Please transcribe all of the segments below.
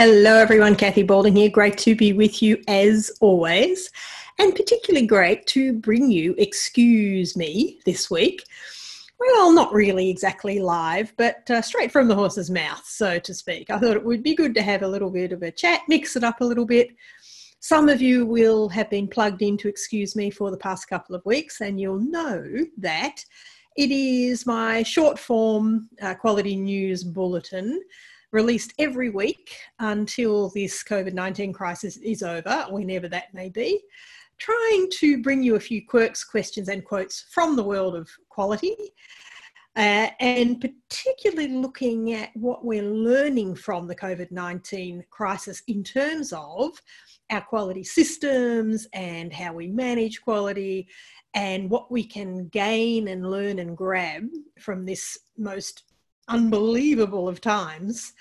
Hello, everyone. Cathy Balding here. Great to be with you as always, and particularly great to bring you Excuse Me this week. Well, not really exactly live, but uh, straight from the horse's mouth, so to speak. I thought it would be good to have a little bit of a chat, mix it up a little bit. Some of you will have been plugged in to Excuse Me for the past couple of weeks, and you'll know that it is my short form uh, quality news bulletin released every week until this COVID 19 crisis is over, whenever that may be, trying to bring you a few quirks, questions, and quotes from the world of quality. Uh, and particularly looking at what we're learning from the COVID 19 crisis in terms of our quality systems and how we manage quality and what we can gain and learn and grab from this most unbelievable of times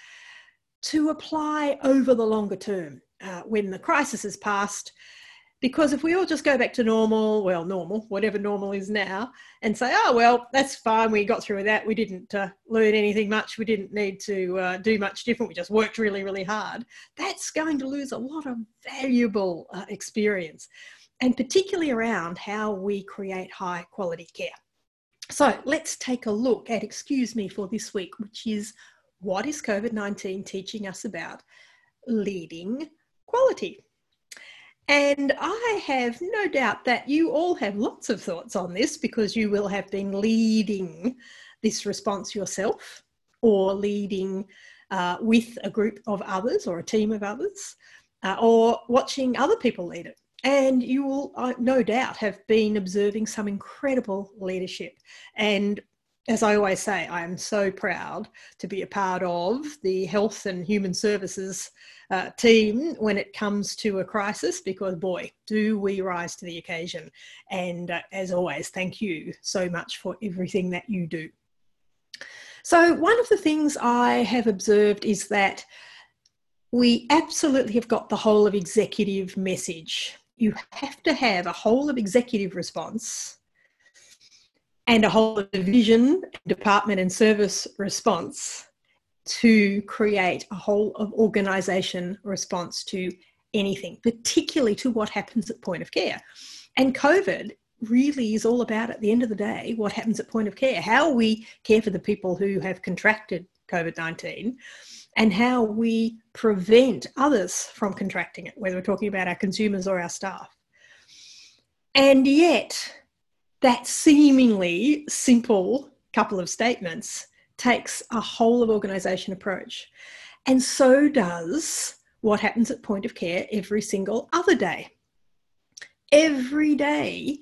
to apply over the longer term uh, when the crisis has passed. Because if we all just go back to normal, well, normal, whatever normal is now, and say, oh, well, that's fine, we got through that, we didn't uh, learn anything much, we didn't need to uh, do much different, we just worked really, really hard, that's going to lose a lot of valuable uh, experience, and particularly around how we create high quality care. So let's take a look at Excuse Me for this week, which is what is COVID 19 teaching us about leading quality? And I have no doubt that you all have lots of thoughts on this because you will have been leading this response yourself or leading uh, with a group of others or a team of others uh, or watching other people lead it. And you will, uh, no doubt, have been observing some incredible leadership. And as I always say, I am so proud to be a part of the Health and Human Services uh, team when it comes to a crisis because, boy, do we rise to the occasion. And uh, as always, thank you so much for everything that you do. So, one of the things I have observed is that we absolutely have got the whole of executive message you have to have a whole of executive response and a whole of division, department, and service response to create a whole of organisation response to anything, particularly to what happens at point of care. And COVID really is all about, at the end of the day, what happens at point of care, how we care for the people who have contracted COVID 19 and how we prevent others from contracting it, whether we're talking about our consumers or our staff. And yet, that seemingly simple couple of statements takes a whole of organisation approach. And so does what happens at point of care every single other day. Every day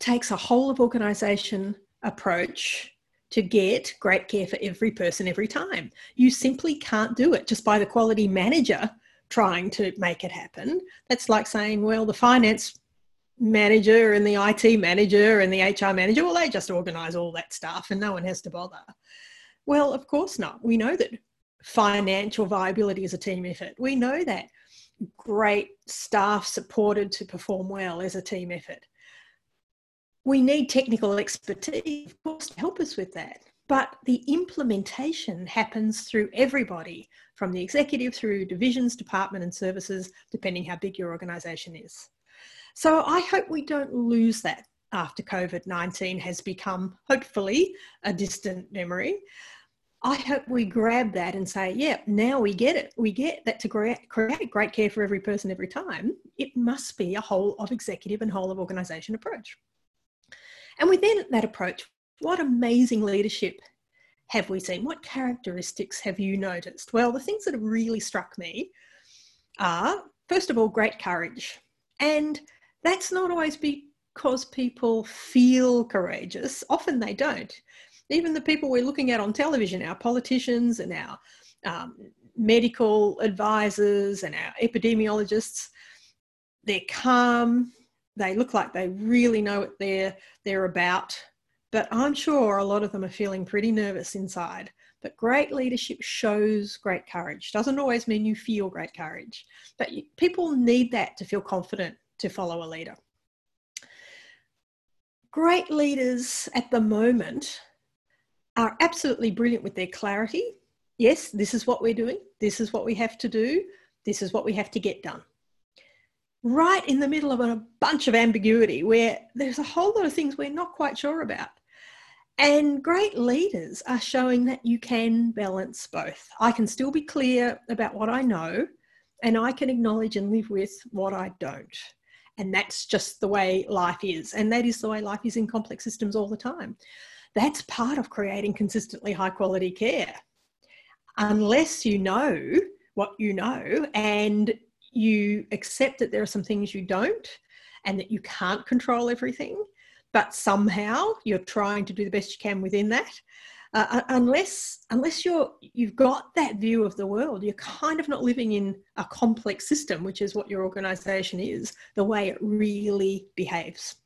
takes a whole of organisation approach to get great care for every person every time. You simply can't do it just by the quality manager trying to make it happen. That's like saying, well, the finance manager and the IT manager and the HR manager, well, they just organize all that stuff and no one has to bother. Well, of course not. We know that financial viability is a team effort. We know that great staff supported to perform well is a team effort we need technical expertise, of course, to help us with that. But the implementation happens through everybody, from the executive through divisions, department, and services, depending how big your organisation is. So I hope we don't lose that after COVID 19 has become, hopefully, a distant memory. I hope we grab that and say, yeah, now we get it. We get that to create, great care for every person every time, it must be a whole of executive and whole of organisation approach. And within that approach, what amazing leadership have we seen? What characteristics have you noticed? Well, the things that have really struck me are, first of all, great courage. And that's not always because people feel courageous, often they don't. Even the people we're looking at on television, our politicians and our um, medical advisors and our epidemiologists, they're calm, they look like they really know what they're they're about but i'm sure a lot of them are feeling pretty nervous inside. But great leadership shows great courage. Doesn't always mean you feel great courage but people need that to feel confident to follow a leader. Great leaders at the moment are absolutely brilliant with their clarity. Yes, this is what we're doing, this is what we have to do, this is what we have to get done. Right in the middle of a bunch of ambiguity where there's a whole lot of things we're not quite sure about. And great leaders are showing that you can balance both. I can still be clear about what I know, and I can acknowledge and live with what I don't. And that's just the way life is. And that is the way life is in complex systems all the time. That's part of creating consistently high quality care. Unless you know what you know and you accept that there are some things you don't and that you can't control everything, but somehow you're trying to do the best you can within that. Uh, unless unless you're you've got that view of the world, you're kind of not living in a complex system, which is what your organisation is, the way it really behaves.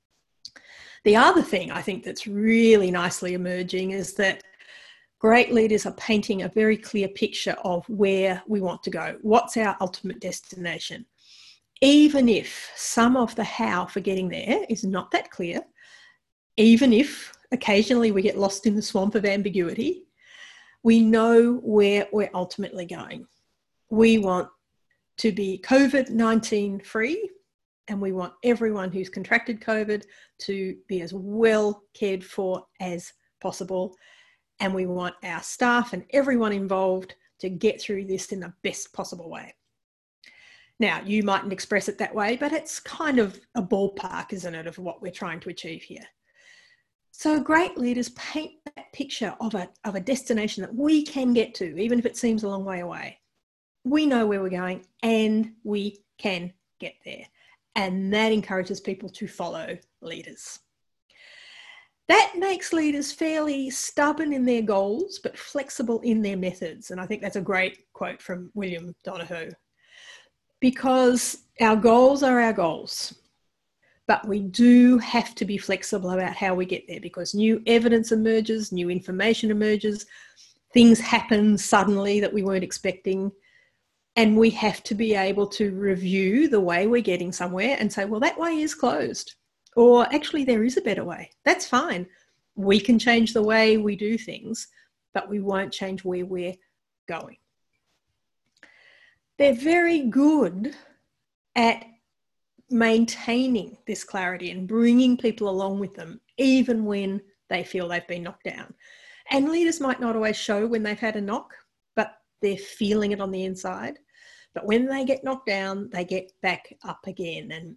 The other thing I think that's really nicely emerging is that great leaders are painting a very clear picture of where we want to go. What's our ultimate destination? Even if some of the how for getting there is not that clear, even if occasionally we get lost in the swamp of ambiguity, we know where we're ultimately going. We want to be COVID 19 free, and we want everyone who's contracted COVID to be as well cared for as possible. And we want our staff and everyone involved to get through this in the best possible way. Now, you mightn't express it that way, but it's kind of a ballpark, isn't it, of what we're trying to achieve here. So great leaders paint that picture of a, of a destination that we can get to, even if it seems a long way away. We know where we're going and we can get there. And that encourages people to follow leaders. That makes leaders fairly stubborn in their goals, but flexible in their methods. And I think that's a great quote from William Donohue. Because our goals are our goals but we do have to be flexible about how we get there because new evidence emerges, new information emerges, things happen suddenly that we weren't expecting. And we have to be able to review the way we're getting somewhere and say, well, that way is closed. Or actually, there is a better way. That's fine. We can change the way we do things, but we won't change where we're going. They're very good at maintaining this clarity and bringing people along with them, even when they feel they've been knocked down. And leaders might not always show when they've had a knock, but they're feeling it on the inside. But when they get knocked down, they get back up again. And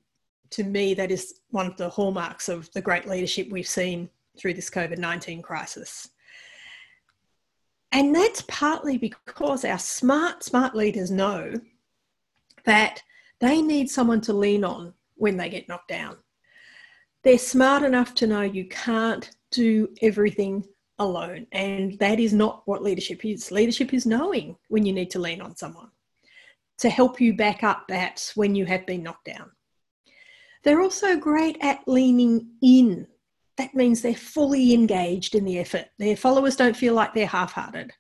to me, that is one of the hallmarks of the great leadership we've seen through this COVID 19 crisis. And that's partly because our smart, smart leaders know that they need someone to lean on when they get knocked down. They're smart enough to know you can't do everything alone. And that is not what leadership is. Leadership is knowing when you need to lean on someone to help you back up perhaps when you have been knocked down. They're also great at leaning in. That means they're fully engaged in the effort. Their followers don't feel like they're half hearted.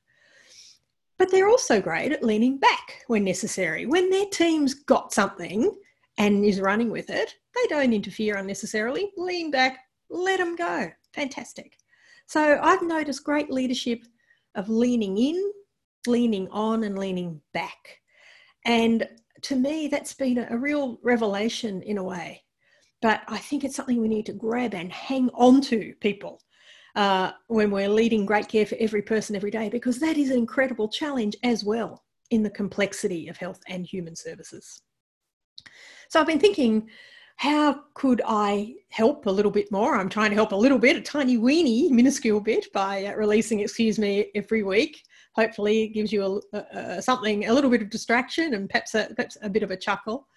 But they're also great at leaning back when necessary. When their team's got something and is running with it, they don't interfere unnecessarily. Lean back, let them go. Fantastic. So I've noticed great leadership of leaning in, leaning on, and leaning back. And to me, that's been a, real revelation in a way. But I think it's something we need to grab and hang on to, people uh, when we're leading great care for every person every day, because that is an incredible challenge as well in the complexity of health and human services. So I've been thinking, how could I help a little bit more? I'm trying to help a little bit, a tiny weeny, minuscule bit by uh, releasing Excuse Me every week. Hopefully, it gives you a, a, something, a little bit of distraction and perhaps a, perhaps a bit of a chuckle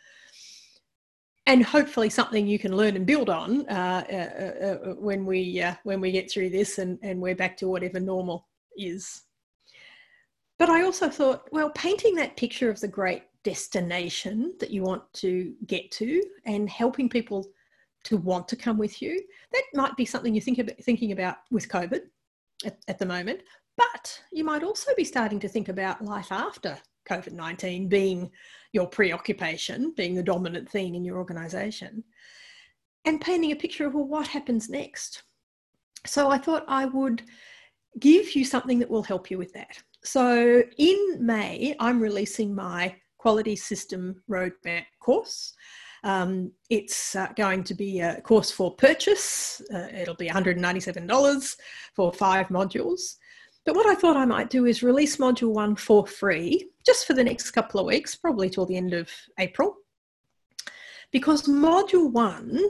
and hopefully something you can learn and build on uh, uh, uh, uh, when we uh, when we get through this and, and we're back to whatever normal is. But I also thought, well, painting that picture of the great destination that you want to get to and helping people to want to come with you, that might be something you think about thinking about with COVID at, at the moment. But you might also be starting to think about life after COVID 19 being your preoccupation, being the dominant theme in your organization, and painting a picture of, well, what happens next? So I thought I would give you something that will help you with that. So in May, I'm releasing my quality system roadmap course. Um, it's uh, going to be a course for purchase. Uh, it'll be $197 for five modules. But what I thought I might do is release module one for free, just for the next couple of weeks, probably till the end of April. Because module one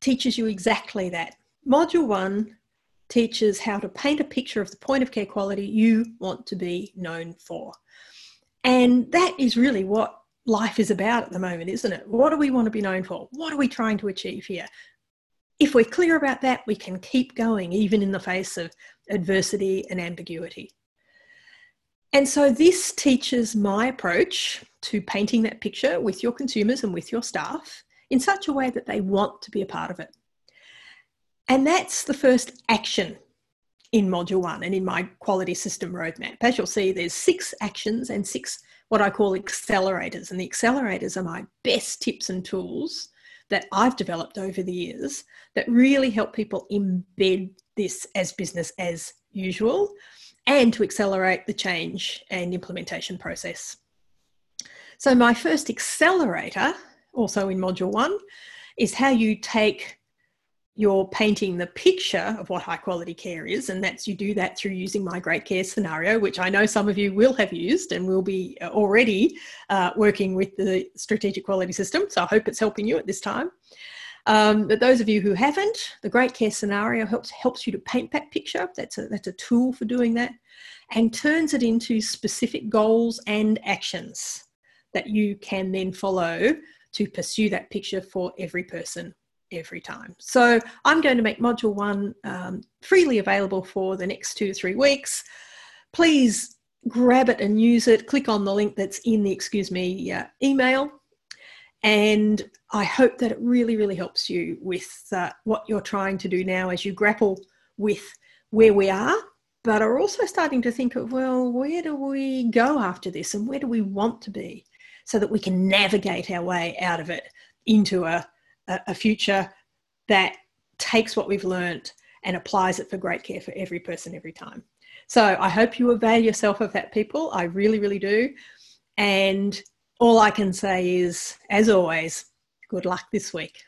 teaches you exactly that. Module one teaches how to paint a picture of the point of care quality you want to be known for. And that is really what life is about at the moment, isn't it? What do we want to be known for? What are we trying to achieve here? If we're clear about that, we can keep going even in the face of adversity and ambiguity. And so this teaches my approach to painting that picture with your consumers and with your staff in such a way that they want to be a part of it. And that's the first action in module one and in my quality system roadmap. As you'll see, there's six actions and six what I call accelerators. And the accelerators are my best tips and tools that I've developed over the years that really help people embed this as business as usual and to accelerate the change and implementation process. So, my first accelerator, also in module one, is how you take you're painting the picture of what high quality care is, and that's you do that through using my great care scenario, which I know some of you will have used and will be uh, already uh, working with the strategic quality system. So I hope it's helping you at this time. Um, but those of you who haven't, the great care scenario helps helps you to paint that picture. That's a that's a tool for doing that, and turns it into specific goals and actions that you can then follow to pursue that picture for every person every time. So I'm going to make module one um, freely available for the next two three weeks. Please grab it and use it. Click on the link that's in the excuse me uh, email. And I hope that it really, really helps you with uh, what you're trying to do now as you grapple with where we are, but are also starting to think of, well, where do we go after this and where do we want to be so that we can navigate our way out of it into a, a future that takes what we've learned and applies it for great care for every person every time. So I hope you avail yourself of that, people. I really, really do. And all I can say is, as always, good luck this week.